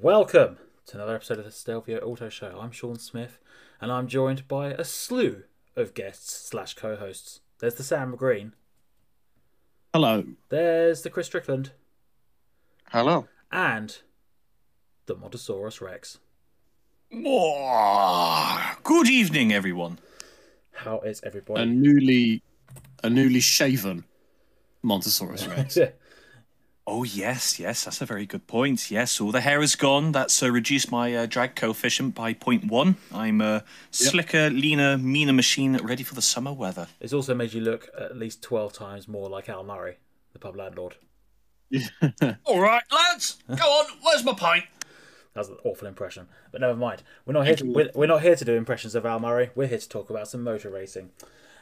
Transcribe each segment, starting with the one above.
Hello and welcome to another episode of the Stelvio Auto Show. I'm Sean Smith and I'm joined by a slew of guests slash co-hosts. There's the Sam Green. Hello. There's the Chris Strickland. Hello. And the Motosaurus Rex. Good evening, everyone. How is everybody? A newly, a newly shaven Montosaurus Rex. Oh yes, yes, that's a very good point. Yes, all the hair is gone. That's uh, reduced my uh, drag coefficient by 0.1. I'm a slicker, leaner, meaner machine ready for the summer weather. It's also made you look at least 12 times more like Al Murray, the pub landlord. All right, lads, go on. Where's my pint? That's an awful impression, but never mind. We're not here. To, we're, we're not here to do impressions of Al Murray. We're here to talk about some motor racing.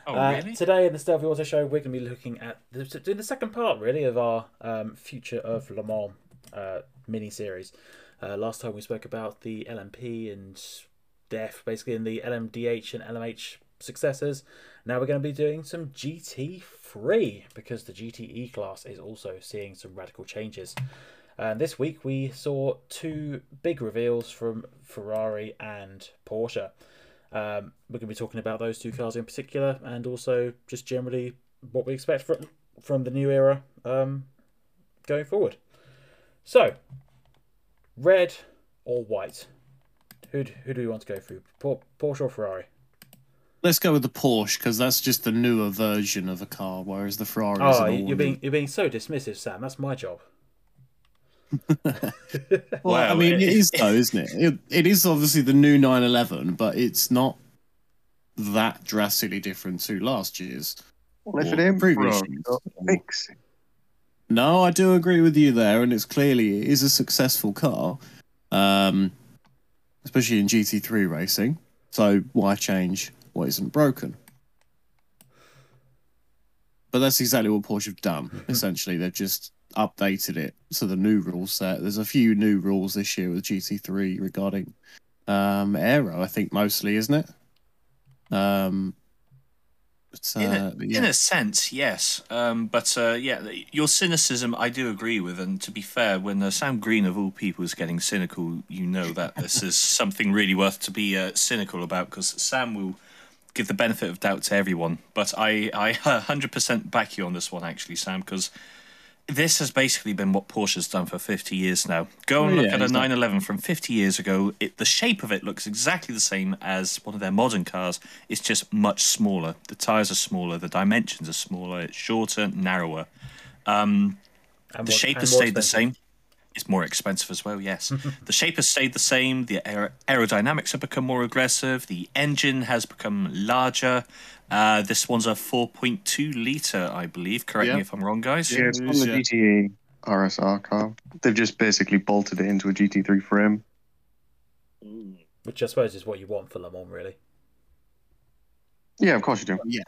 Oh Uh, really? Today in the Stelvio Auto Show, we're going to be looking at the, doing the second part, really, of our um, Future of Le Mans uh, mini series. Uh, last time we spoke about the LMP and DEF, basically, and the LMDH and LMH successors. Now we're going to be doing some GT3 because the GTE class is also seeing some radical changes. And this week we saw two big reveals from Ferrari and Porsche. Um, we're going to be talking about those two cars in particular, and also just generally what we expect from from the new era um, going forward. So, red or white? Who who do we want to go through? Porsche or Ferrari? Let's go with the Porsche because that's just the newer version of a car, whereas the Ferrari. is Oh, you're being you're being so dismissive, Sam. That's my job. Well, I mean, it- it is though, isn't it? it? It is obviously the new 911, but it's not that drastically different to last year's. Well, if it ain't previous broke, fix it. No, I do agree with you there, and it's clearly it is a successful car, um, especially in GT3 racing. So why change what isn't broken? But that's exactly what Porsche have done. Essentially, they've just updated it to the new rule set. There's a few new rules this year with GT3 regarding um, aero. I think mostly, isn't it? Um, but, in, a, uh, yeah. in a sense, yes. Um, but uh, yeah, your cynicism, I do agree with. And to be fair, when uh, Sam Green of all people is getting cynical, you know that this is something really worth to be uh, cynical about because Sam will give the benefit of doubt to everyone. But I, I 100% back you on this one, actually, Sam, because this has basically been what Porsche's done for 50 years now. Go and Oh, look yeah, at a 911 from 50 years ago. It, the shape of it looks exactly the same as one of their modern cars. It's just much smaller. The tires are smaller. The dimensions are smaller. It's shorter, narrower. Um, the more- shape has stayed the same. It's more expensive as well, yes. the shape has stayed the same. The aer- aerodynamics have become more aggressive. The engine has become larger. Uh, this one's a 4.2 litre, I believe. Correct Yeah. me if I'm wrong, guys. Yeah, it's on the yeah. GTE RSR car. They've just basically bolted it into a GT3 frame. Which I suppose is what you want for Le Mans, really. Yeah, of course you do. yeah.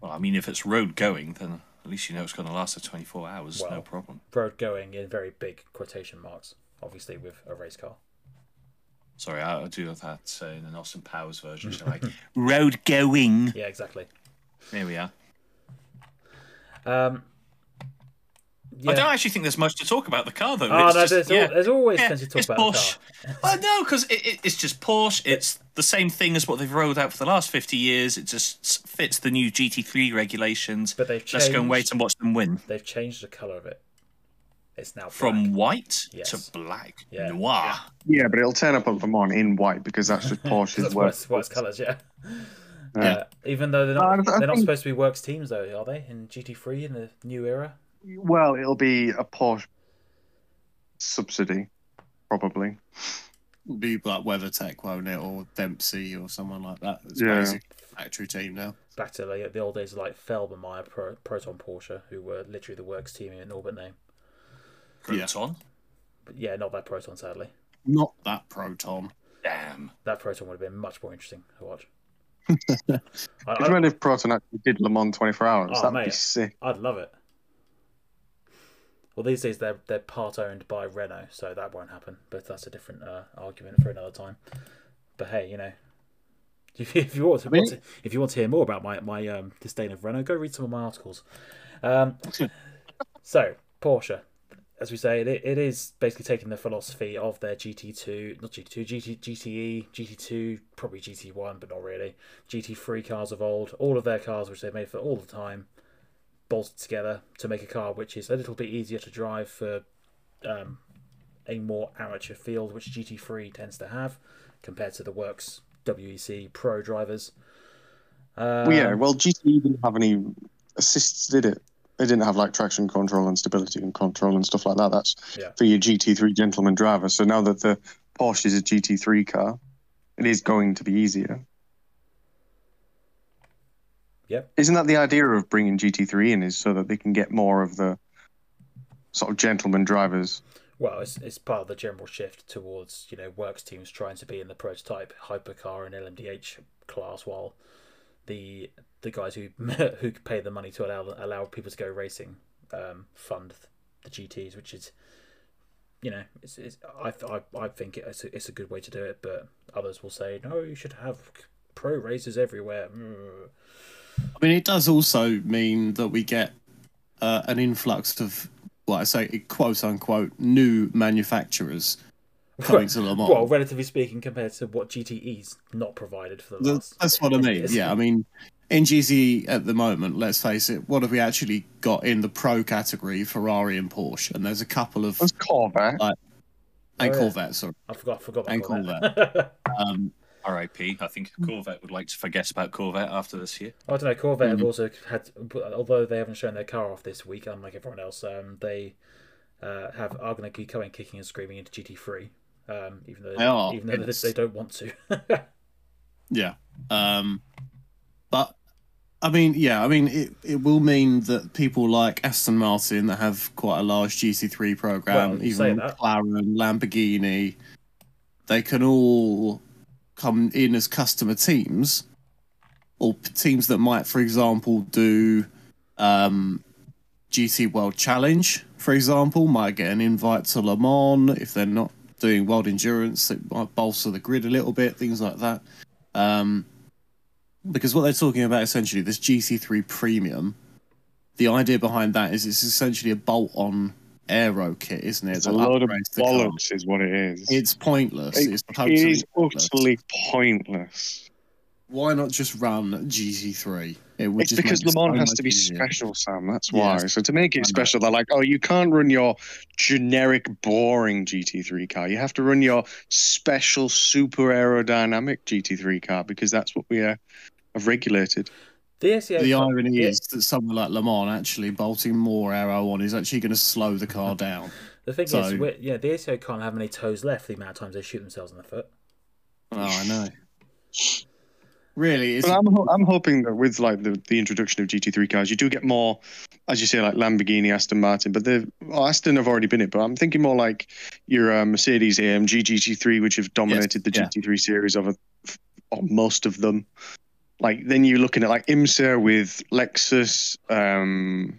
Well, I mean, if it's road going, then at least you know it's going to last for 24 hours. Well. no problem. Road going in very big quotation marks, obviously with a race car. Sorry, I, I do that uh, in an Austin Powers version. So like, road going. Yeah, exactly. There we are. Um, yeah. I don't actually think there's much to talk about the car, though. Oh It's no, just- there's, yeah. al- there's always Yeah, plenty to talk it's about Porsche. the car. Well, no, because it, it, it's just Porsche. It's the same thing as what they've rolled out for the last 50 years. It just fits the new GT3 regulations. But they've Let's go and wait and watch them win. They've changed the colour of it. It's now From white Yes. to black. Yeah. Noir. Yeah, but it'll turn up at Le Mans in white because that's just Porsche's That's work. worse, worse colours, yeah. Yeah. Uh, even though they're Uh, not, think- they're not supposed to be works teams, though, are they? In GT3 in the new era? Well, it'll be a Porsche subsidy, probably. be like WeatherTech, won't it, or Dempsey or someone like that. It's Yeah. basic factory team now. Back to the, the old days of like Felbermayr, Pro, Proton Porsche, who were literally the works team in orbit name. Yeah. Proton. But yeah, not that Proton, sadly. Not that Proton. Damn. That Proton would have been much more interesting to watch. Could I, you I, imagine if Proton actually did Le Mans 24 hours? Oh, That'd be sick. I'd love it. Well, these days they're they're part owned by Renault, so that won't happen. But that's a different uh, argument for another time. But hey, you know, if, if you want to, mean- want to- if you want to hear more about my my um, disdain of Renault, go read some of my articles. Um, so Porsche, as we say, it, it is basically taking the philosophy of their GT2, not GT2, GT, GTE, GT2, probably GT1, but not really. GT3 cars of old, all of their cars, which they've made for all the time, bolted together to make a car which is a little bit easier to drive for um, a more amateur field, which GT3 tends to have compared to the Works WEC Pro drivers. Um, Well, yeah, well, GTE didn't have any assists, did it? They didn't have like traction control and stability and control and stuff like that. That's Yeah. for your GT3 gentleman driver. So now that the Porsche is a GT3 car, it is going to be easier. Yep. Isn't that the idea of bringing GT3 in? Is so that they can get more of the sort of gentleman drivers? Well, it's, it's part of the general shift towards you know works teams trying to be in the prototype hypercar and LMDH class, while the the guys who who pay the money to allow allow people to go racing um, fund the GTS, which is you know it's, it's I, I I think it's a, it's a good way to do it, but others will say no, you should have pro racers everywhere. Mm. I mean, it does also mean that we get uh, an influx of, what I say, quote unquote, new manufacturers coming to Le Mans. Well, relatively speaking, compared to what GTE's not provided for the last. That's what I mean. years. Yeah, I mean, in GT at the moment, let's face it, what have we actually got in the pro category? Ferrari and Porsche, and there's a couple of That's Corvette. and Oh, yeah. Corvette. Sorry, I forgot. I forgot And about Corvette. um, R.I.P. I think Corvette would like to forget about Corvette after this year. I don't know. Corvette Mm-hmm. have also had, although they haven't shown their car off this week, unlike everyone else, um, they uh, have are going to keep going kicking and screaming into GT3, um, even though They are, even though they- they don't want to. yeah, um, but. I mean, yeah, I mean, it, it will mean that people like Aston Martin that have quite a large GT3 program, Well, even that. McLaren, Lamborghini, they can all come in as customer teams or teams that might, for example, do um, GT World Challenge, for example, might get an invite to Le Mans if they're not doing World Endurance. It might bolster the grid a little bit, things like that. Um, because what they're talking about essentially, this GT3 Premium, the idea behind that is it's essentially a bolt-on aero kit, isn't it? It's a load of upgrades the car. bollocks, is what it is. It's pointless. It- it's totally is pointless. utterly pointless. Why not just run GT3? It It's just because Le Mans so has to be easier. special, Sam. That's Yes. why. So to make it special, they're like, oh, you can't run your generic, boring GT3 car. You have to run your special, super aerodynamic GT3 car because that's what we uh, have regulated. The ACO The irony yeah, is that someone like Le Mans actually bolting more aero on is actually going to slow the car down. the thing so- is, we're, yeah, the ACO can't have any toes left. The amount of times they shoot themselves in the foot. oh, I know. Really, it's But I'm, ho- I'm hoping that with like the, the introduction of GT3 cars, you do get more, as you say, like Lamborghini, Aston Martin. But the well, Aston have already been it. But I'm thinking more like your uh, Mercedes AMG GT3, which have dominated the yeah. GT3 series over or most of them. Like then you're looking at like IMSA with Lexus, um,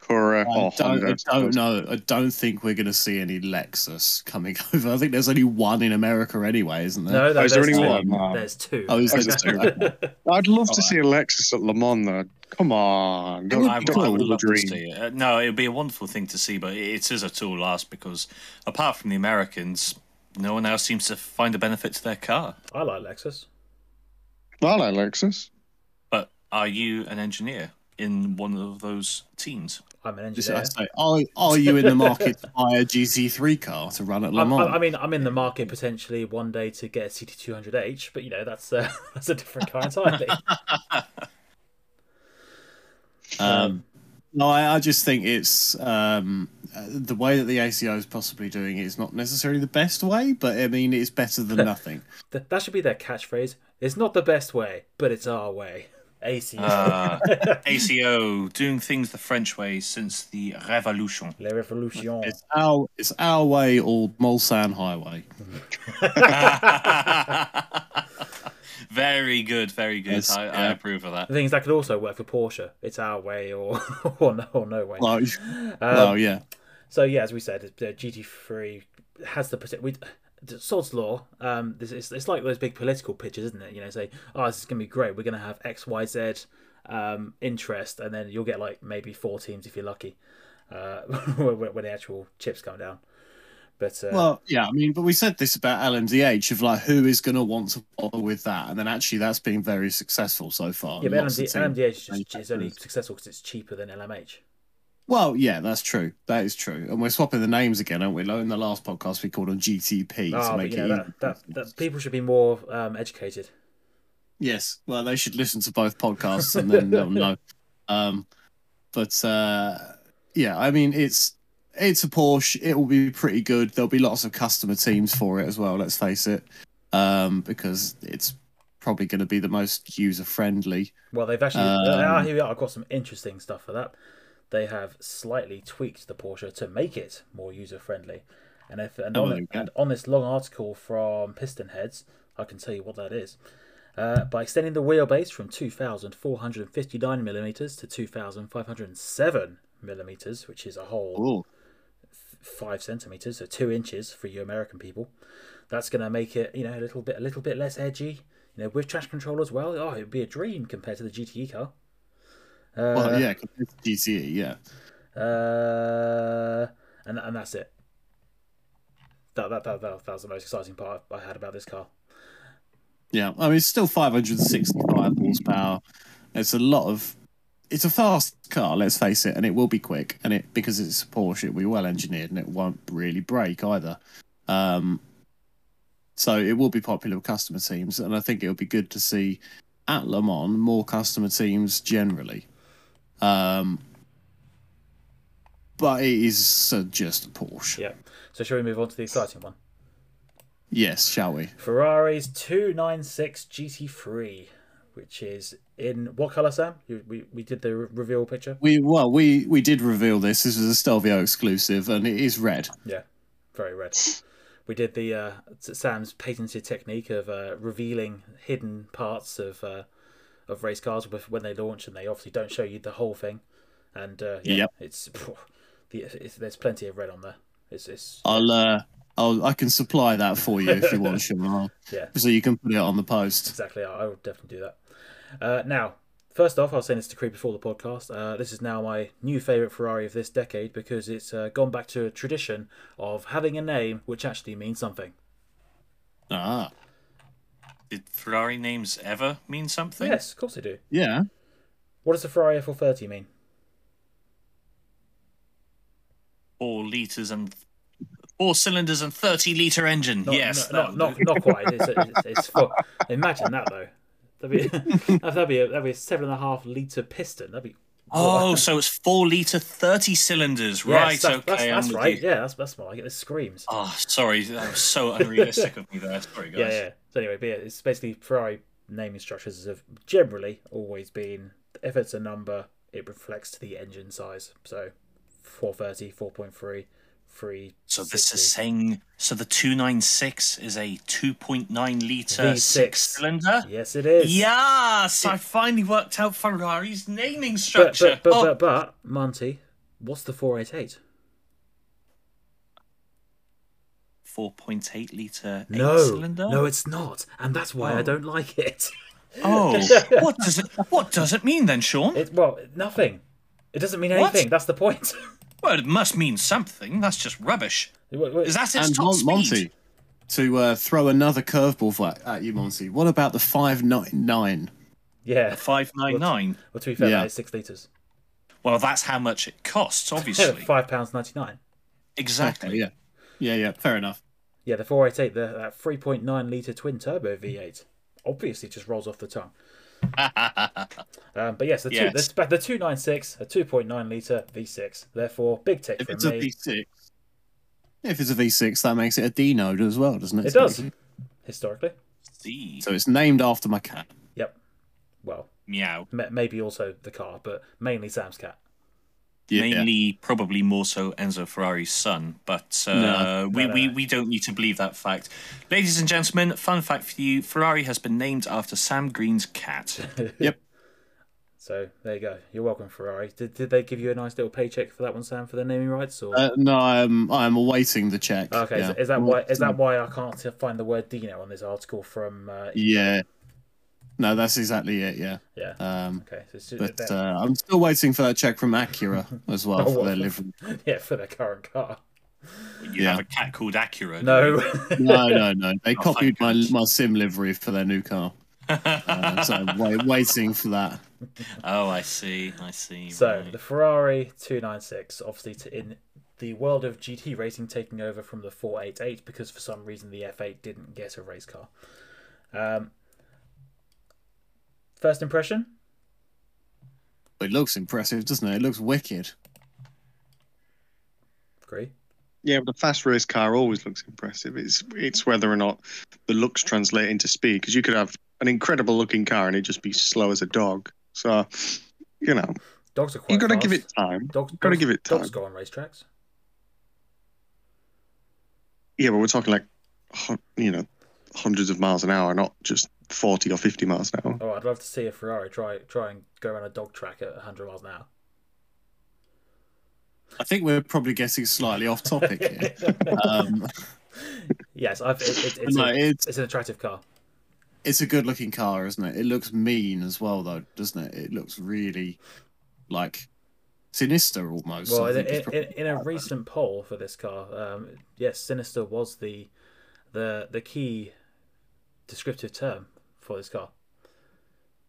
Acura, I or don't, Honda. I don't know. I don't think we're going to see any Lexus coming over. I think there's only one in America anyway, isn't there? No, no Oh, is there there's, only two. one? There's two. Oh, is Oh, there is there two? I'd love to Alright. see a Lexus at Le Mans. Though. Come on, don't, would I, be don't I would live a love to dream. see it. Uh, no, it would be a wonderful thing to see, but it is a tool last because apart from the Americans, no one else seems to find a benefit to their car. I like Lexus. I like Lexus. But are you an engineer in one of those teams? I'm an engineer. I say, are, are you in the market to buy a GT3 car to run at Le I'm, Mans? I I mean, I'm in the market potentially one day to get a CT200H, but you know that's uh, that's a different car entirely. Um, no, I, I just think it's um, uh, the way that the ACO is possibly doing it is not necessarily the best way, but I mean it's better than nothing. That should be their catchphrase. It's not the best way, but it's our way. AC. Uh, ACO doing things the French way since the Revolution. Le Revolution. It's our it's our way or Mulsanne Highway. very good, very good. Yes, I, I approve of that. The things that could also work for Porsche. It's our way or or no, or no way. Well, Um, well, yeah, So yeah, as we said, the GT3 has the potential. Sod's law. Um, this it's, it's like those big political pitches, isn't it? You know, say, oh, this is gonna be great. We're gonna have X, Y, Z um, interest, and then you'll get like maybe four teams if you're lucky. uh, when, when the actual chips come down. But uh, Well, yeah, I mean, but we said this about LMDH of like who is going to want to bother with that, and then actually that's been very successful so far. yeah, but LMD, LMDH is, just, is only successful because it's cheaper than LMH. Well, yeah, that's true. That is true, and we're swapping the names again, aren't we? Like in the last podcast, we called them GTP Oh, to make you it that, that, that people should be more um, educated. Yes, well, they should listen to both podcasts and then they'll know. Um, but uh, yeah, I mean, it's it's a Porsche. It will be pretty good. There'll be lots of customer teams for it as well. Let's face it, um, because it's probably going to be the most user friendly. Well, they've actually. Um, ah, here we are. I've got some interesting stuff for that. They have slightly tweaked the Porsche to make it more user friendly. And if and, Oh, on, and on this long article from PistonHeads, I can tell you what that is. Uh, by extending the wheelbase from 2,459 millimeters to 2,507 millimeters, which is a whole five centimeters, so two inches for you American people. That's going to make it, you know, a little bit, a little bit less edgy. You know, with traction control as well. Oh, it'd be a dream compared to the GTE car. Uh, well, yeah, to yeah. Uh, and and that's it. That that, that that that was the most exciting part I had about this car. Yeah, I mean, it's still 565 horsepower. It's a lot of. It's a fast car, let's face it, and it will be quick. And it because it's a Porsche, it'll be well engineered, and it won't really break either. Um, so it will be popular with customer teams, and I think it'll be good to see at Le Mans more customer teams generally. Um, but it is uh, just a Porsche. Yeah. So shall we move on to the exciting one? Yes, shall we? Ferrari's 296 GT3, which is in what color, Sam? You, we we did the reveal picture. We well, we we did reveal this. This was a Stelvio exclusive, and it is red. Yeah, very red. We did the uh, Sam's patented technique of uh, revealing hidden parts of uh, of race cars with- when they launch, and they obviously don't show you the whole thing. And uh, yeah, Yep. it's, the, it's there's plenty of red on there. It's it's I'll uh, I'll I can supply that for you if you want, Sean. yeah. So you can put it on the post. Exactly, I I will definitely do that. Uh, now, first off, I was saying this to Creed before the podcast. Uh, this is now my new favourite Ferrari of this decade because it's uh, gone back to a tradition of having a name which actually means something. Ah, Did Ferrari names ever mean something? Yes, of course they do. yeah. What does the Ferrari F430 mean? Four liters and four cylinders and thirty liter engine. Not, yes, no, that not, not, not quite. It's, it's, it's full. Imagine that though. That'd be that'd be a, that'd be a seven and a half liter piston. That'd be Oh, so it's four liter, thirty cylinders, Yes, right? That's, okay, that's, that's right. you. Yeah, that's that's more like it. This screams. Oh, sorry, that was so unrealistic of me there. Sorry, guys. Yeah, yeah. So anyway, but yeah, it's basically Ferrari naming structures have generally always been if it's a number, it reflects to the engine size. So 430, 4.3, 3. So this is saying so the two nine six is a two point nine liter V6. six cylinder. Yes, it is. Yes, I finally worked out Ferrari's naming But structure. but but, oh, but but Monty, what's the 488? 4.8 liter No, cylinder. no, it's not, and that's why I Oh. don't like it. Oh, what does it? What does it mean then, Sean? It well, nothing. It doesn't mean What? anything. That's the point. Well, it must mean something. That's just rubbish. Is that its And top Mon- speed? Monty, to uh, throw another curveball at you, Monty. What about the five nine nine? yeah. Five nine nine. Well, to be fair, Yeah. that is six liters. Well, that's how much it costs, obviously. Five pounds ninety nine. exactly. Yeah, yeah, yeah. Fair enough. Yeah, the 488, the that 3.9 litre twin turbo V8, obviously just rolls off the tongue. Um, but yes, the, two, the, the 296, a 2.9 litre V6. Therefore, big tick If from it's a me. V6, if it's a V6, that makes it a Dino as well, doesn't it? It does, historically. See, So it's named after my cat. Yep. Well, meow. ma- maybe also the car, but mainly Sam's cat. Yeah. Mainly, probably more so Enzo Ferrari's son, but uh, No. we, No, no, we, no. we don't need to believe that fact. Ladies and gentlemen, fun fact for you Ferrari has been named after Sam Green's cat. Yep. So there you go. You're welcome, Ferrari. Did, did they give you a nice little paycheck for that one, Sam, for the naming rights? Or Uh, no, I'm I'm awaiting the check. okay, yeah. is, is that why? Is that why I can't find the word Dino on this article from? Uh, Yeah. No, that's exactly it. Yeah. Yeah. Um, Okay. So but that- uh, I'm still waiting for that check from Acura as well Oh, for what? their livery. yeah, for their current car. You Yeah. have a cat called Acura. No. No, no, no. They Oh, copied my goodness. my sim livery for their new car. Uh, so I'm wait, waiting for that. oh, I see. I see. So right. the Ferrari 296, obviously to, in the world of GT racing, taking over from the 488 because for some reason the F8 didn't get a race car. Um, first impression? It looks impressive, doesn't it? It looks wicked. Agree. Yeah, but a fast race car always looks impressive. It's it's whether or not the looks translate into speed because you could have an incredible looking car and it just be slow as a dog. So, you know, Dogs are quite. you got to give it time. Dogs, gotta give it time. Dogs go on racetracks. Yeah, but we're talking like, you know, hundreds of miles an hour, not just forty or fifty miles an hour. Oh, I'd love to see a Ferrari try try and go around a dog track at 100 miles an hour. I think we're probably getting slightly off topic here. Um, yes, I've, it, it, it's, no, a, it's it's an attractive car. it's a good looking car, isn't it? It looks mean as well, though, doesn't it? It looks really like sinister almost. Well, in, in, in, in a recent poll for this car, um, yes, sinister was the the the key descriptive term for this car.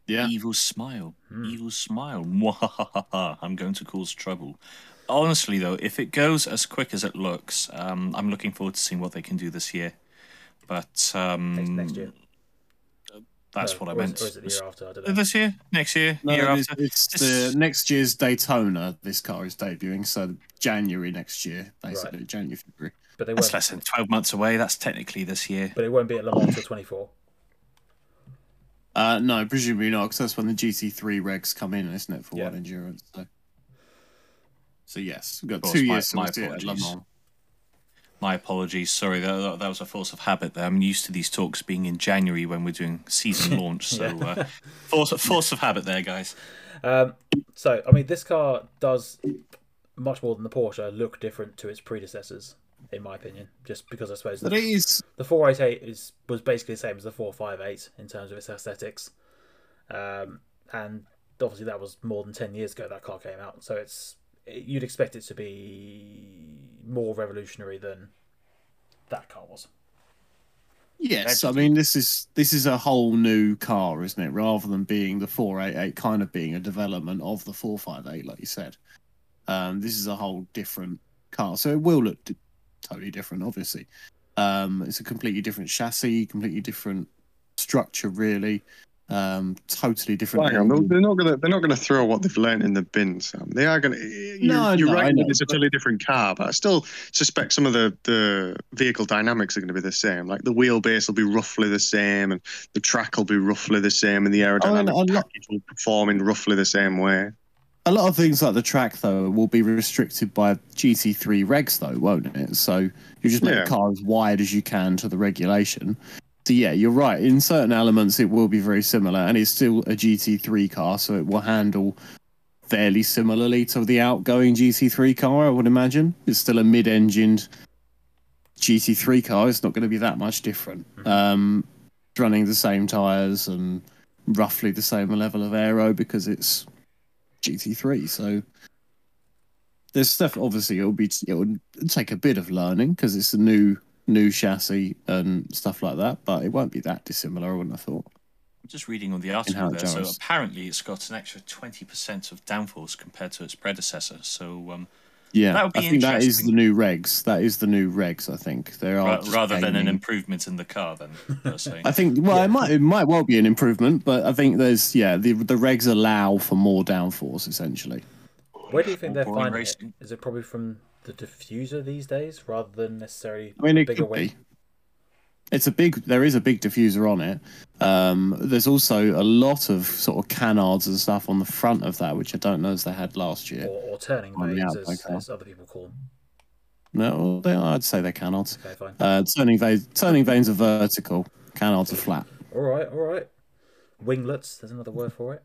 yeah, Evil smile. Hmm. Evil smile. I'm going to cause trouble. Honestly, though, if it goes as quick as it looks, um, I'm looking forward to seeing what they can do this year. But um, Next, next year. that's No, what I or is- meant. Or is it the year after? I don't know. This year, next year, no, year it's, after. it's This- the next year's Daytona. This car is debuting, so January next year, basically January, February. But they That's less than 12 months away. That's technically this year. But it won't be at Le Mans until 24. Uh, no, presumably not, because that's when the GT3 regs come in, isn't it, for Yeah. one endurance? So, so yes, we've got course, two my- years to my see Le apologies. Mans. My apologies. Sorry, that, that was a force of habit there. I'm used to these talks being in January when we're doing season launch. So, uh, force, force of habit there, guys. Um, so, I mean, this car does much more than the Porsche look different to its predecessors, in my opinion. Just because I suppose the, it is the 488 is was basically the same as the 458 in terms of its aesthetics, um, and obviously that was more than 10 years ago that car came out. So it's you'd expect it to be more revolutionary than that car was. Yes, I mean this is this is a whole new car, isn't it? Rather than being the 488 kind of being a development of the 458, like you said. Um, this is a whole different car, so it will look d- totally different. Obviously, um, it's a completely different chassis, completely different structure, really. Um, totally different. They're not gonna they're not gonna throw what they've learned in the bin, Sam. They are gonna. You're, No, you're no, right it's a totally different car, but I still suspect some of the the vehicle dynamics are going to be the same. Like the wheelbase will be roughly the same, and the track will be roughly the same, and the aerodynamic Oh, and a lot- package will perform in roughly the same way. A lot of things like the track, though, will be restricted by GT3 regs, though, won't it? So you just make Yeah. the car as wide as you can to the regulation. So yeah, you're right. In certain elements, it will be very similar, and it's still a GT3 car, so it will handle fairly similarly to the outgoing GT3 car. I would imagine it's still a mid-engined GT3 car. It's not going to be that much different. Um, running the same tires and roughly the same level of aero because it's GT3. So there's stuff. Obviously, it'll be it will take a bit of learning because it's a new new chassis and stuff like that. But it won't be that dissimilar. I wouldn't have thought. I'm just reading on the article there. So apparently, it's got an extra 20% of downforce compared to its predecessor. So um, Yeah, That would be I think that is the new regs. That is the new regs. I think there are ra- just rather than an improvement in the car, then. I think well, it might it might well be an improvement, but I think there's yeah the the regs allow for more downforce essentially. Where do you think they're finding racing. Is it probably from the diffuser these days rather than necessarily I mean, it bigger could wing? be. It's a big. There is a big diffuser on it. Um, there's also a lot of sort of canards and stuff on the front of that, which I don't know as they had last year. Or, or turning vanes, as, as other people call them. No, they, I'd say they're canards. Okay, fine. Uh, turning vanes, turning vanes are vertical. Canards are flat. All right, all right. Winglets, there's another word for it.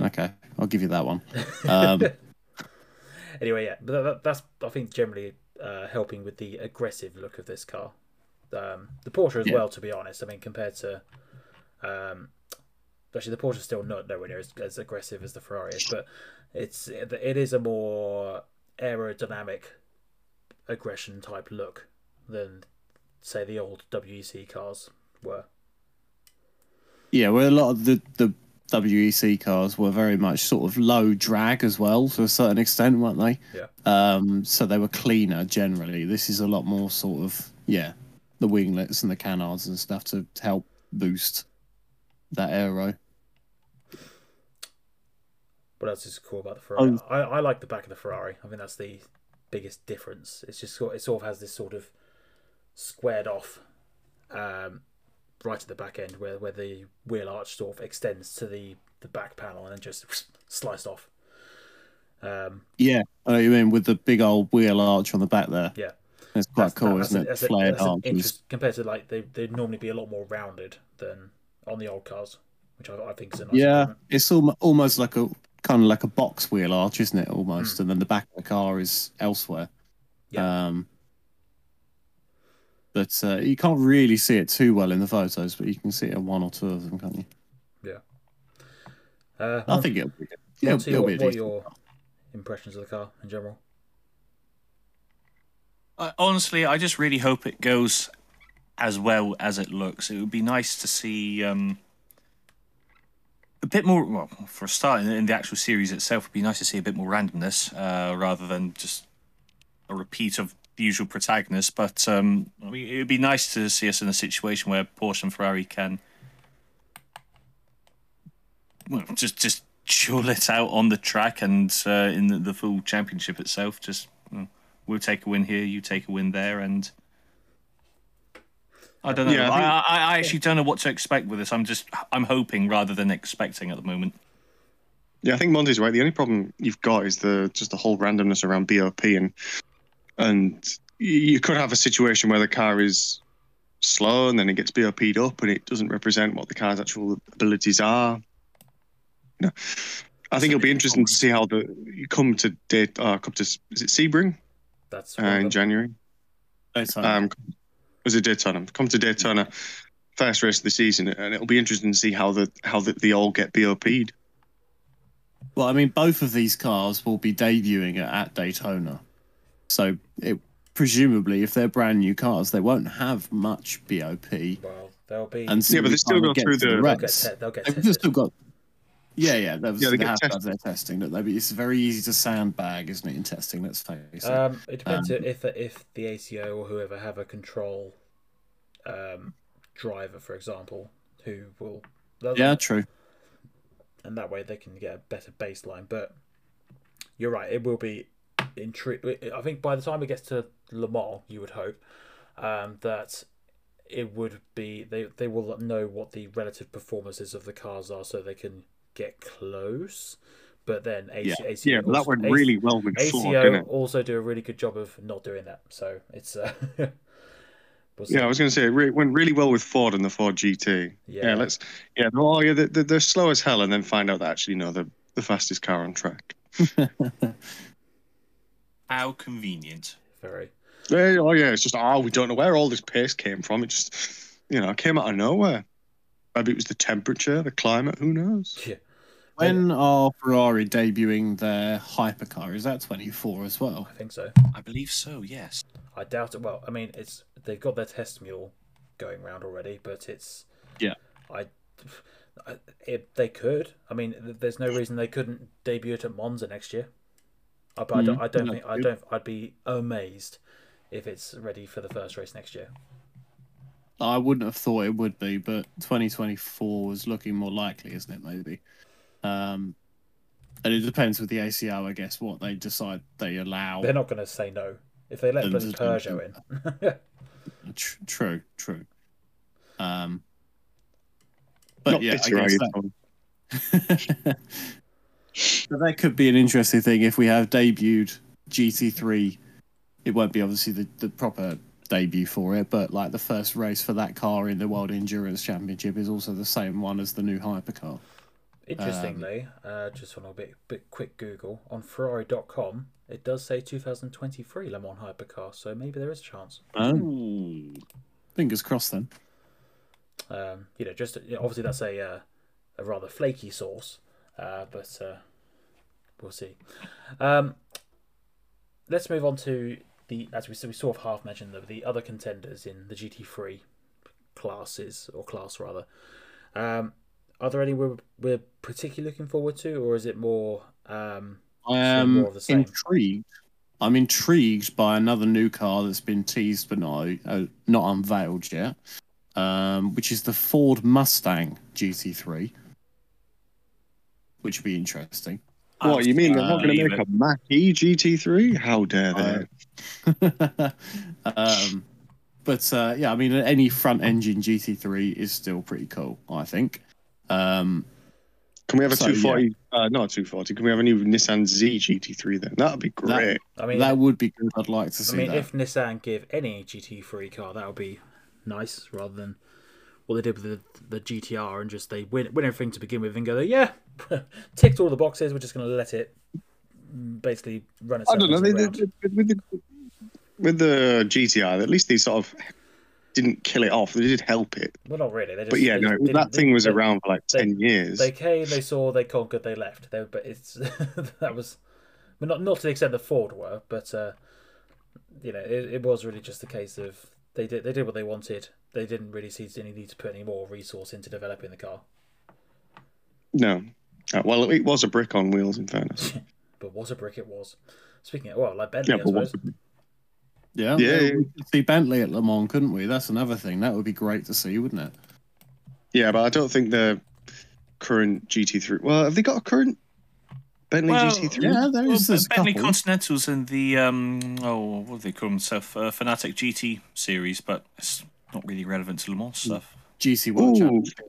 Okay, I'll give you that one. Um, Anyway, yeah, but that, that's I think generally uh, helping with the aggressive look of this car. Um, the Porsche as Yeah. well, to be honest. I mean, compared to um, actually the Porsche is still not nowhere near as, as aggressive as the Ferrari is, but it's it is a more aerodynamic aggression type look than say the old WEC cars were. Yeah, well, a lot of the the WEC cars were very much sort of low drag as well to a certain extent, weren't they? Yeah. Um, so they were cleaner generally. This is a lot more sort of yeah, the winglets and the canards and stuff to help boost that aero. What else is cool about the Ferrari? Um, I, I like the back of the Ferrari. I think that's the biggest difference. It's just it sort of has this sort of squared off um, right at the back end where, where the wheel arch sort of extends to the, the back panel and then just sliced off. Um, Yeah, I know you mean with the big old wheel arch on the back there. yeah, It's quite That's- cool, that's isn't it? a- Flared that's an interest- compared to like they they'd normally be a lot more rounded than on the old cars, which I, I think is a nice Yeah, it's al- almost like a kind of like a box wheel arch, isn't it? Almost, and then the back of the car is elsewhere. Yeah. Um, but uh, you can't really see it too well in the photos, but you can see it in one or two of them, can't you? Uh, I think it'll be good. on It'll, it'll your- be what are your impressions of the car in general? I, honestly, I just really hope it goes as well as it looks. It would be nice to see um, a bit more. Well, for a start, in, the actual series itself, it'd be nice to see a bit more randomness uh, rather than just a repeat of the usual protagonists. But um, I mean, it would be nice to see us in a situation where Porsche and Ferrari can well, just just chill it out on the track and uh, in the, the full championship itself. Just mm, we'll take a win here, you take a win there, and I don't know. Yeah, I I, think- I, I actually don't know what to expect with this. I'm just I'm hoping rather than expecting at the moment. Yeah, I think Monty's right. The only problem you've got is the just the whole randomness around BOP and and you could have a situation where the car is slow and then it gets BOP'd up and it doesn't represent what the car's actual abilities are. You know, I think it'll be interesting to see how the you come to date uh, come to is it Sebring That's uh, in them. January. Daytona. Um, was it Daytona? Come to Daytona, first race of the season, and it'll be interesting to see how the how the, they all get BOP'd. Well, I mean, both of these cars will be debuting at, at Daytona, so it presumably, if they're brand new cars, they won't have much BOP. Well, they'll be. And so Yeah, but they still go get through to the- they'll get, te- they'll get They've tested. still got. Yeah, yeah, that was Yeah, they they get have to tested. their testing, don't they? But it's very easy to sandbag, isn't it, in testing? Let's face it. Um, it depends Um, if if the ACO or whoever have a control um, driver, for example, who will. they'll- yeah, true. and that way they can get a better baseline. But you're right; it will be intri- I think by the time it gets to Le Mans, you would hope um, that it would be they they will know what the relative performances of the cars are, so they can get close. But then AC, Yeah. ACO Yeah, but that also- went AC really well with Ford, ACO didn't it? also do a really good job of not doing that. So it's uh, we'll see. Yeah, I was going to say it re- went really well with Ford and the Ford GT. Yeah. Yeah, let's. Yeah, oh yeah, they're, they're slow as hell, and then find out that actually no, they're the fastest car on track. How convenient. very. Yeah, oh yeah, it's just oh we don't know where all this pace came from. It just you know came out of nowhere. Maybe it was the temperature, the climate. Who knows? Yeah. When are Ferrari debuting their hypercar? Is that 24 as well? I think so. I believe so. Yes. I doubt it. Well, I mean, it's they've got their test mule going round already, but it's Yeah. I, I it, they could. I mean, there's no reason they couldn't debut it at Monza next year. I, but I don't. Mm-hmm. I don't think. I don't. I'd be amazed if it's ready for the first race next year. I wouldn't have thought it would be, but 2024 was looking more likely, isn't it? Maybe. Um, and it depends with the ACO, I guess, what they decide they allow. They're not going to say no if they let Then bloody Peugeot in. Tr- true, true. Um, but Not yeah, I guess that, Tom? but that could be an interesting thing if we have debuted GT3. It won't be obviously the, the proper debut for it, but like the first race for that car in the World Endurance Championship is also the same one as the new hypercar. Interestingly, uh, just on a bit, bit quick Google on Ferrari.com, it does say 2023 Le Mans hypercar, so maybe there is a chance. Oh, fingers crossed then. Um, you know, just you know, obviously that's a uh, a rather flaky source, uh, but uh, we'll see. Um, let's move on to the as we we sort of half mentioned the, the other contenders in the GT3 classes or class rather. Um, are there any we're, we're particularly looking forward to, or is it more? Um, I am more of the same. intrigued. I'm intrigued by another new car that's been teased but not uh, not unveiled yet, um, which is the Ford Mustang GT3, which would be interesting. What you mean? They're not going to make a Mac E GT3? How dare they? um, but uh, yeah, I mean, any front engine GT3 is still pretty cool. I think. Um, Can we have a So, 240? Uh, not a 240. Can we have a new Nissan Z GT3 then? That'd be great. I mean, that would be good. I'd like to see. I mean, that. if Nissan give any GT3 car, that would be nice, rather than what they did with the, the GTR and just they win win everything to begin with and go, yeah, ticked all the boxes. We're just going to let it basically run I itself. don't know. They, they, they- with, the, with the GTR, at least they sort of didn't kill it off. They did help it. Well, not really. They just, But yeah, no, that thing was they- around for like they- 10 years. They came, they saw, they conquered, they left. They, but it's that was, but not not to the extent that Ford were, but uh, you know, it, it was really just the case of they did they did what they wanted. They didn't really see any need to put any more resource into developing the car. No. Uh, well, it was a brick on wheels, in fairness. But what a brick it was. Speaking of well, like Bentley, Yeah, I what- suppose. Yeah, Yeah, yeah, yeah. we could see Bentley at Le Mans, couldn't we? That's another thing. That would be great to see, wouldn't it? Yeah, but I don't think the current GT3. Well, have they got a current Bentley Well, GT3? Yeah, there Well, is. there's a Bentley couple. Continentals and the um oh what do they call themselves uh, Fanatec GT series, but it's not really relevant to Le Mans stuff. GC World Championship.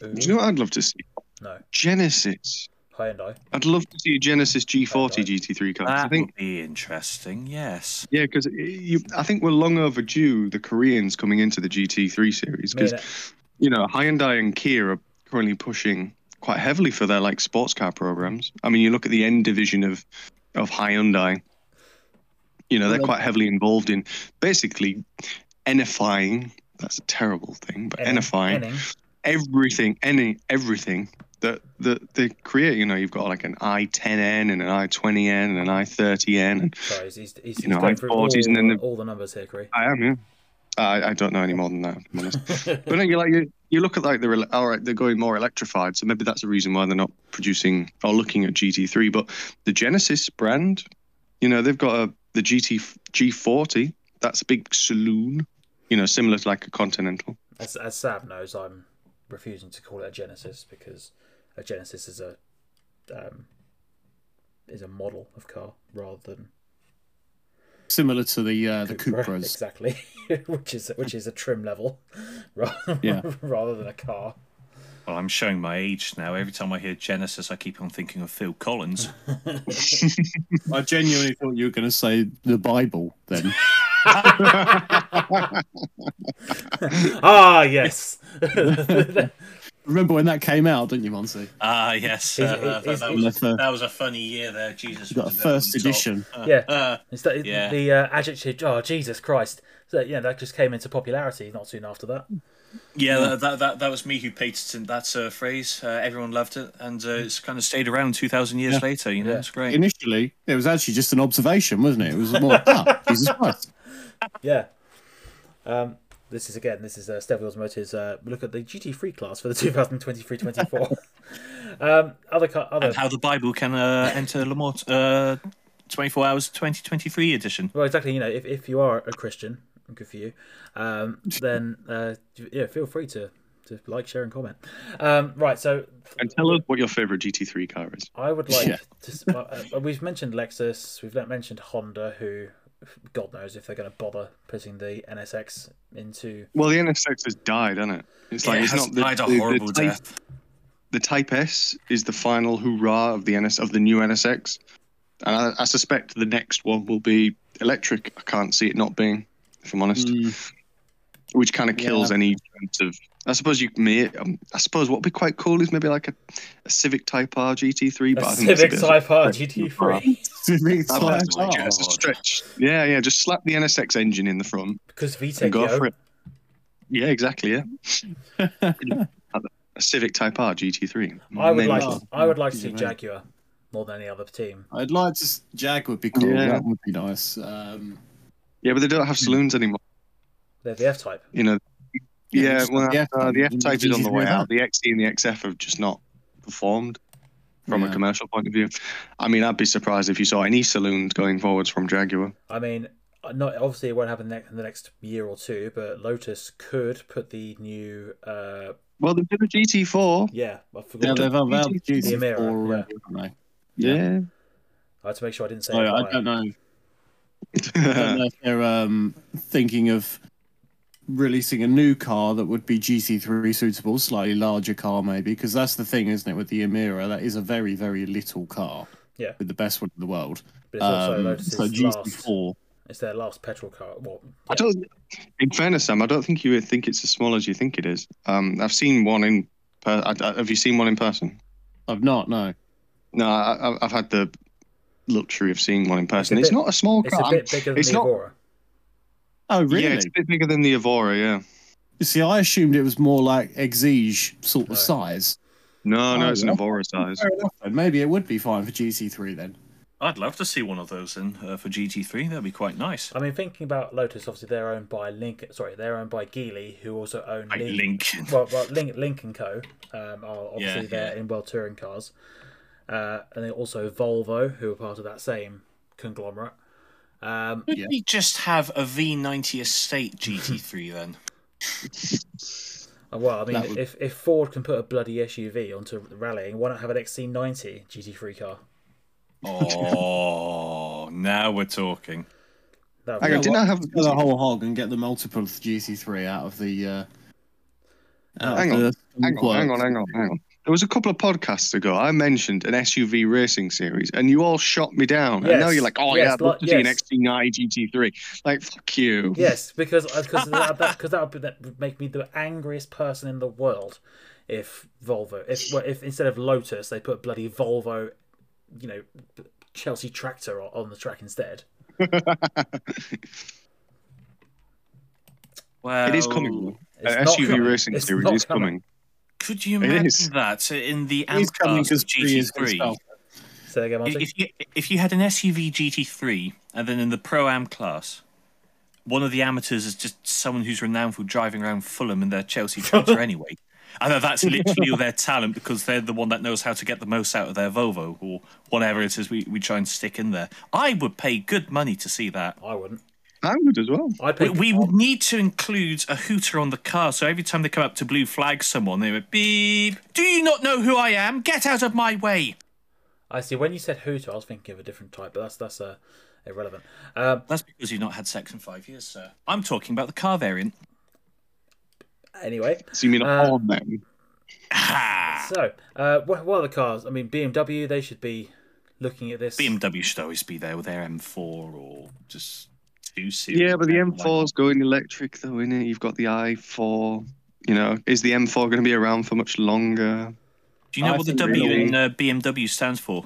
Do you know what I'd love to see? no, Genesis. Hyundai. I'd love to see a Genesis G40 Right. GT3 car. 'cause I That think would be interesting. Yes. Yeah, because I think we're long overdue. The Koreans coming into the GT3 series because you know Hyundai and Kia are currently pushing quite heavily for their like sports car programs. I mean, you look at the N division of of Hyundai. You know, they're quite heavily involved in basically enifying. That's a terrible thing, but enifying everything, any everything that that they create. You know, you've got like an i10n and an i20n and an i30n and Sorry, he's, he's, he's, You know, going through all, i40s and then the- all the numbers here, Corey. I am, yeah. I, I don't know any more than that. I'm honest. but no, you like you, you look at like they're all right, they're going more electrified, so maybe that's a reason why they're not producing or looking at GT3. But the Genesis brand, you know, they've got a the GT G40. That's a big saloon, you know, similar to like a Continental. As, as Sab knows, I'm refusing to call it a Genesis because a Genesis is a um, is a model of car rather than Similar to the uh, the Cupra, Cupras. exactly, which is which is a trim level, rather, Yeah. rather than a car. Well, I'm showing my age now. Every time I hear Genesis, I keep on thinking of Phil Collins. I genuinely thought you were going to say the Bible then. ah, yes. Remember when that came out, didn't you, Monty? Ah, yes. He's- uh, that, he's- that was, that was a funny year there. Jesus. You got a was a first edition. yeah, Uh, it's the, Yeah. the uh, adjective. Oh, Jesus Christ! So yeah, that just came into popularity not soon after that. yeah, that, that, that, that was me who patented that uh, phrase. Uh, everyone loved it, and uh, it's kind of stayed around 2,000 years Yeah. later. You know, Yeah. it's great. Initially, it was actually just an observation, wasn't it? It was more, ah, Jesus Christ. Yeah. Um, this is again. This is uh, Steve Wheels Motors. Uh, look at the GT3 class for the 2023-24. um, other car, other. and how the Bible can uh, enter Le Mans uh, 24 hours 2023 edition. Well, exactly. You know, if, if you are a Christian, good for you. Um, then uh, yeah, feel free to to like, share, and comment. Um, right. So and tell us what your favorite GT3 car is. I would like Yeah. to. uh, we've mentioned Lexus. We've not mentioned Honda, who God knows if they're going to bother putting the NSX into. Well, the NSX has died, hasn't it? It's like Yeah, it it's has not the, died a the- the horrible type- death. the Type S is the final hurrah of the NS of the new NSX, and I, I suspect the next one will be electric. I can't see it not being, if I'm honest. Mm, Which kind of kills Yeah. any sense of. I suppose you may. Um, I suppose what would be quite cool is maybe like a, a Civic Type R GT3, but A I think that's Civic a bit of a- Type R GT3 Civic Type R. it. It's a stretch. Yeah, yeah. Just slap the NSX engine in the front because and go for it. Yeah, exactly. Yeah. a Civic Type R GT3. I would Maybe. like. I would like to see. Jaguar more than any other team. I'd like to. s- Jag would be cool. Yeah. That would be nice. Um, Yeah, but they don't have saloons anymore. They're the F type. You know. Yeah, Yeah, well, the uh, F-Type. the F Type is on the way out. The XE and the XF have just not performed from a commercial point of view. I mean, I'd be surprised if you saw any saloons going forwards from Jaguar. I mean, uh, not obviously it won't happen ne- in the next year or two, but Lotus could put the new. Uh, Well, they did a GT4. yeah, I forgot. yeah, forgot. they've unveiled the The GT4 Emira, already, haven't they? Yeah. I had to make sure I didn't say. So it I don't know. I don't know if they're um, thinking of releasing a new car that would be GT3 suitable, slightly larger car maybe, because that's the thing, isn't it? With the Emira, that is a very, very little car. Yeah. With the best one in the world. But it's also Um, Lotus's so last. GT4. It's their last petrol car. Well, I don't. In fairness, Sam, I don't think you would think it's as small as you think it is. Um, I've seen one in. Per- I, I- have you seen one in person? I've not, no. No, I, I- I've had the luxury of seeing one in person. a It's, bit- not a small car. it's a bit bigger than it's the not- Evora. Oh, really? Yeah, it's a bit bigger than the Evora. Yeah. You see, I assumed it was more like Exige sort of size. No, no, it's an yeah. Evora size. Fair enough. then. Maybe it would be fine for GT3 then. I'd love to see one of those in uh, for GT3. That'd be quite nice. I mean, thinking about Lotus, obviously they're owned by Lynk. Sorry, they're owned by Geely, who also own Like Lin- Lincoln. Well, well, Lynk, Lynk and Co. Um, are obviously Yeah, they're yeah. in World Touring cars, uh, and then also Volvo, who are part of that same conglomerate. Um, Could Yeah. we just have a V90 Estate GT3 then? well, I mean, would- if, if Ford can put a bloody SUV onto rallying, why not have an XC90 GT3 car? Oh, now we're talking. That Hang on, didn't I have? Go the whole hog and get the multiple GT3 out of the. Uh, out Hang of on, the Hang on, hang on, hang on, hang on. There was a couple of podcasts ago. I mentioned an SUV racing series, and you all shot me down. and now you're like, "Oh yes, yeah, I'd love like- to see an yes. XC90 GT3." Like, fuck you. Yes, because uh, because that, that, cause that, would, be- that would make me the angriest person in the world if Volvo, if well, if instead of Lotus they put bloody Volvo, you know, Chelsea tractor on, on the track instead. Well, It is coming. though. It's An not SUV coming. racing It's series not is coming. coming. Could you It imagine is. that in the He's coming Amp because three is GT3? Say again, If you if you had an SUV GT3 and then in the Pro Am class, one of the amateurs is just someone who's renowned for driving around Fulham in their Chelsea tractor anyway. I know that's literally all their talent because they're the one that knows how to get the most out of their Volvo or whatever it is we, we try and stick in there. I would pay good money to see that. I wouldn't. I would as well. I'd pay. We, we would need to include a hooter on the car, so every time they come up to blue flag someone, they would beep. Do you not know who I am? Get out of my way! I see. When you said Hooter, I was thinking of a different type, but that's that's uh, irrelevant. Um, That's because you've not had sex in five years, sir. I'm talking about the car variant. anyway, So you mean a Uh, Ford then? So uh, what, what are the cars? I mean, BMW. They should be looking at this. BMW should always be there with their M4 or just two series. Yeah, but the M4 is going electric though, isn't it? You've got the i4. You know, is the M4 going to be around for much longer? Do you know I what the W really- in uh, BMW stands for?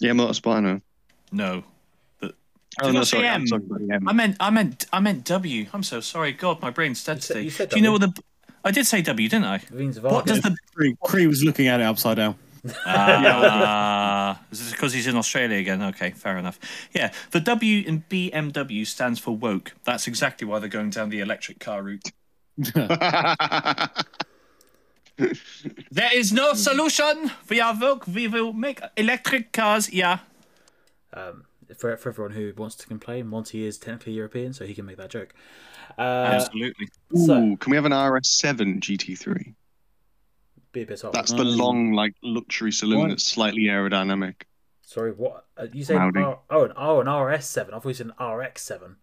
Yeah, motorsport. I know. No. Oh Did no, I say sorry. I'm about M. I meant, I meant, I meant W. I'm so sorry. God, my brain's dead You said- you said Do you know what W. the? I did say W, didn't I? Means What does the? Cree, Cree was looking at it upside down. Ah, is this because he's in Australia again? Okay, fair enough. Yeah, the W in BMW stands for woke. That's exactly why they're going down the electric car route. There is no solution. We are woke. We will make electric cars. Yeah. um, for for everyone who wants to complain, Monty is technically European, so he can make that joke. Uh, Absolutely. So- can we have an RS7 GT3? Be a bit off. That's the Um, long, like luxury saloon what? that's slightly aerodynamic. Sorry, what uh, you say? R- oh, an oh, an RS seven. I thought you said an RX seven.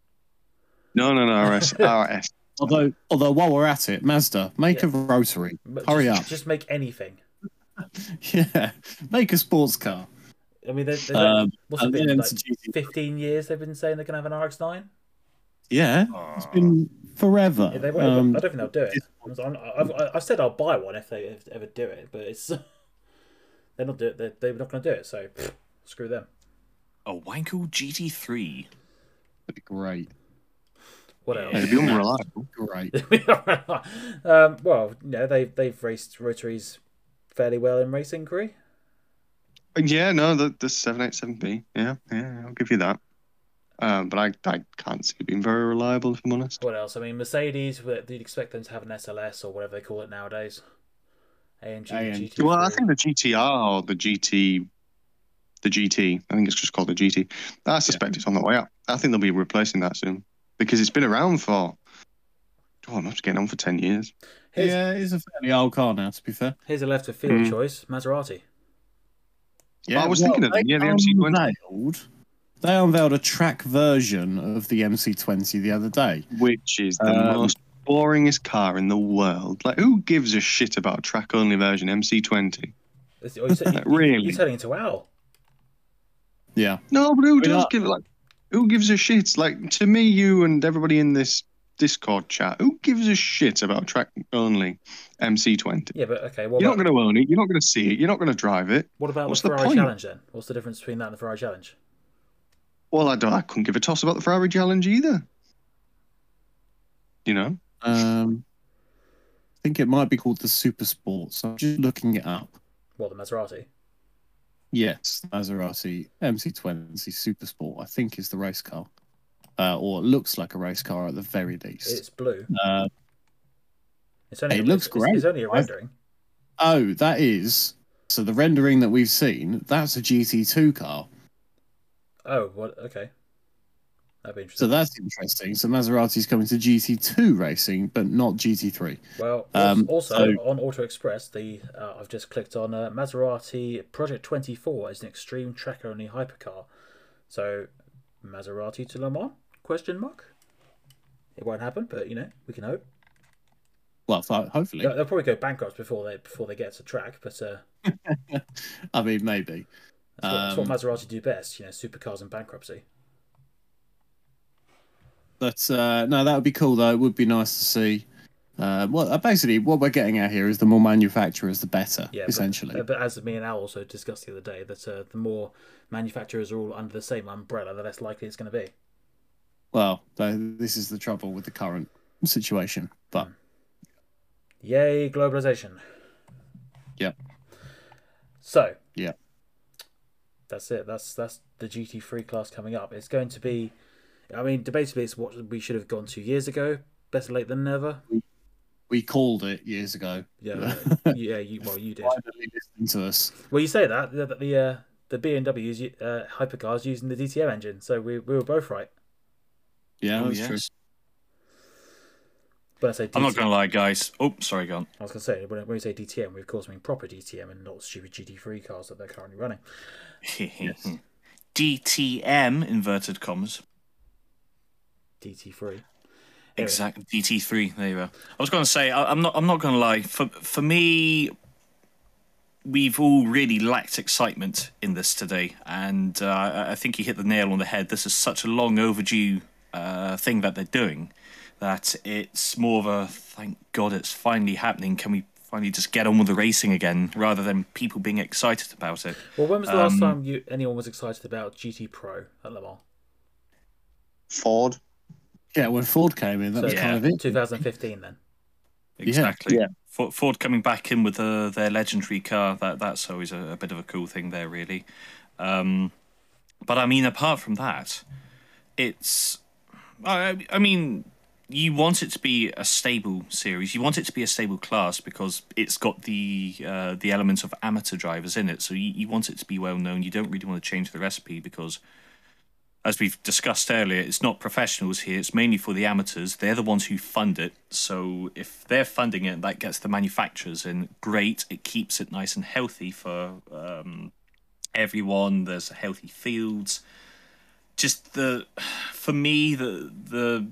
No, no, no, RS, RS. Although, although while we're at it, Mazda, make a rotary. Hurry just, up. Just make anything. Yeah, make a sports car. I mean, they, they, Um, what's it been like fifteen years? They've been saying they're gonna have an RX nine. Yeah, it's been forever. Yeah, they won't. Um, I don't think they'll do it. I'm, I've, I've said I'll buy one if they if they ever do it, but it's they're not do it. They're, they're not going to do it. So pff, screw them. A Wankel GT3. that'd be great. What else? It'd be unreliable. Great. um, well, you know, they've they've raced rotaries fairly well in racing, Cree. Yeah, no, the the seven eight seven B. Yeah, yeah, I'll give you that. Um, but I, I can't see it being very reliable if I'm honest. What else? I mean, Mercedes. You'd expect them to have an SLS or whatever they call it nowadays. AMG, AMG. GT3. Well, I think the GTR or the GT, the GT. I think it's just called the GT. I suspect it's on the way up. I think they'll be replacing that soon because it's been around for. Oh, I'm just getting on for ten years. Here's, Yeah, it's a fairly old car now, to be fair. here's a left of field Mm. choice: Maserati. Yeah, I was thinking of they them, yeah, the MC20. Unveiled, they unveiled a track version of the MC20 the other day. Which is the Um, most boringest car in the world. Like, who gives a shit about a track only version MC20? It's- oh, you said- you- Really? You're turning into Owl. Yeah, No, but who We're does not- give like who gives a shit? Like to me, you and everybody in this Discord chat, who gives a shit about track only MC20? Yeah, but okay. What You're about, not going to own it. You're not going to see it. You're not going to drive it. what about what's the the Ferrari point? Challenge then? What's the difference between that and the Ferrari Challenge? Well, I don't. I couldn't give a toss about the Ferrari Challenge either. You know, um, I think it might be called the Super Sport. So I'm just looking it up. Well, the Maserati. Yes, Maserati MC20 Super Sport, I think, is the race car, uh, or it looks like a race car at the very least. It's blue. Uh, It's only It a- looks it's- It's, only a I- rendering. oh, that is. So the rendering that we've seen, that's a GT2 car. Oh, what? Okay. That'd be interesting. So that's interesting. So Maserati's coming to GT2 racing, but not GT3. well, um, also so- on Auto Express, the uh, I've just clicked on uh, Maserati Project 24 is an extreme track only hypercar. So Maserati to Le Mans? Question mark. It won't happen, but you know we can hope. Well, hopefully. They'll, they'll probably go bankrupt before they before they get to track, but uh, I mean, maybe. That's, what, that's what Um, Maserati do best. You know, supercars and bankruptcy. But uh, no, that would be cool, though. It would be nice to see. Uh, well, uh, basically, what we're getting at here is the more manufacturers, the better, Yeah, essentially. But, but as me and Al also discussed the other day, that uh, the more manufacturers are all under the same umbrella, the less likely it's going to be. Well, th- this is the trouble with the current situation. But Yay, globalization. Yep. So. Yep. That's it. That's that's the GT3 class coming up. It's going to be. I mean, debatably, it's what we should have gone two years ago. Better late than never. we called it years ago. Yeah, yeah. You, well, you did. Finally listening to us. Well, you say that the the uh, the BMW's uh, hypercars using the DTM engine, so we we were both right. Yeah, Oh, that's yes. true. When I say DTM, I'm not going to lie, guys. Oh, sorry, go on. I was going to say when, we say DTM, we of course mean proper DTM and not stupid GT3 cars that they're currently running. DTM, inverted commas. DT3. Anyway, Exact DT3. There you go. I was going to say I, I'm not. I'm not going to lie. For for me, we've all really lacked excitement in this today, and uh, I- I think you hit the nail on the head. This is such a long overdue uh, thing that they're doing that it's more of a thank God it's finally happening. Can we finally just get on with the racing again, rather than people being excited about it? Well, when was the last Um, time you anyone was excited about GT Pro at Le Mans? Ford. Yeah, when Ford came in, that So, was kind of it. 2015 then. Exactly. Yeah. Ford, Ford coming back in with uh, their legendary car. That that's always a, a bit of a cool thing there, really. Um, but I mean, apart from that, it's. I, I mean, you want it to be a stable series. You want it to be a stable class because it's got the uh, the elements of amateur drivers in it. So you, you want it to be well known. You don't really want to change the recipe because as we've discussed earlier, it's not professionals here. It's mainly for the amateurs. They're the ones who fund it. So if they're funding it, that gets the manufacturers in. Great. It keeps it nice and healthy for um, everyone. There's healthy fields. Just the, for me, the the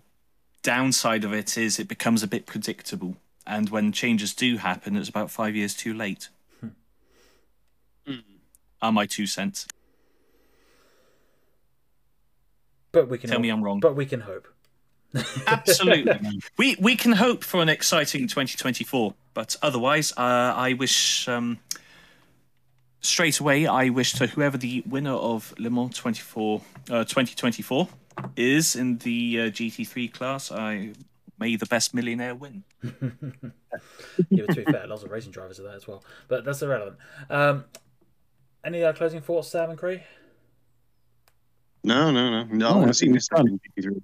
downside of it is it becomes a bit predictable. And when changes do happen, it's about five years too late. Are my two cents? But we can Tell me I'm wrong. But we can hope. Absolutely. we we can hope for an exciting 2024, but otherwise, uh, I wish um, straight away. I wish to whoever the winner of Le Mans 24 uh, 2024 is in the uh, GT3 class, I may the best millionaire win. yeah, but to be fair, lots of racing drivers are there as well. But that's irrelevant. Um, any uh, closing thoughts, Sam and Cree? No, no, no. No, I want to see think this it's fun. GT3.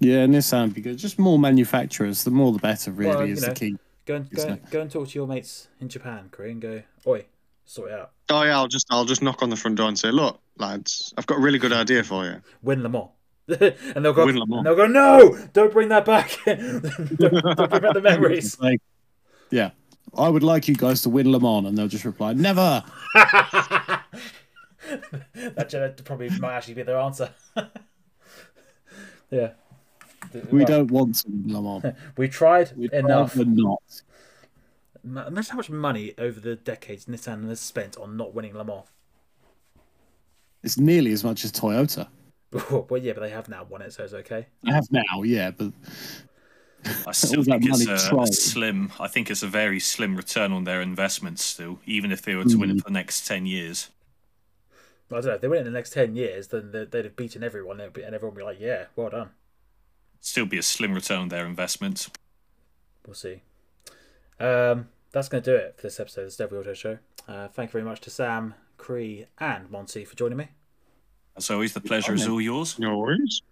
Yeah, Nissan would be good. Just more manufacturers, the more the better. Really Well, is know, the key. Go and go, Isn't go and talk to your mates in Japan, Cree, and go, oi, sort it out. Oh yeah, I'll just I'll just knock on the front door and say, look, lads, I've got a really good idea for you. Win Le Mans. and they'll go, Win Le Mans. and they'll go, no, don't bring that back. don't, don't bring back the memories. Like, yeah, I would like you guys to win Le Mans, and they'll just reply, "Never." that probably might actually be their answer. yeah. We Well, don't want to win Le Mans. We tried We'd enough. rather not. Imagine how much money over the decades Nissan has spent on not winning Le Mans. It's nearly as much as Toyota. well, yeah, but they have now won it, so it's okay. I have now, yeah, but I still think it's a, a slim. I think it's a very slim return on their investments Still, even if they were to win Mm. it for the next ten years. I don't know. If they win it in the next 10 years, then they- they'd have beaten everyone, and everyone would be like, yeah, well done. Still be a slim return on their investments. We'll see. Um, that's going to do it for this episode of the Stelvio Auto Show. Uh, thank you very much to Sam, Cree, and Monty for joining me. As always, the pleasure is all yours. No worries.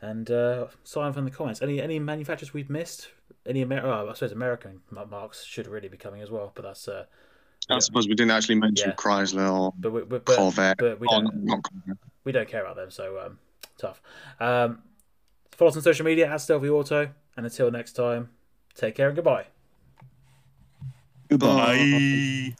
And uh, sign from the comments. Any any manufacturers we've missed? Any Amer- oh, I suppose American marques should really be coming as well, but that's uh, I suppose we didn't actually mention Yeah. Chrysler or but we, we, but, Corvette. but we Oh, don't not Corvette. we don't care about them, so um, tough. Um, follow us on social media at Stelvio Auto, and until next time, take care and goodbye. goodbye. Bye.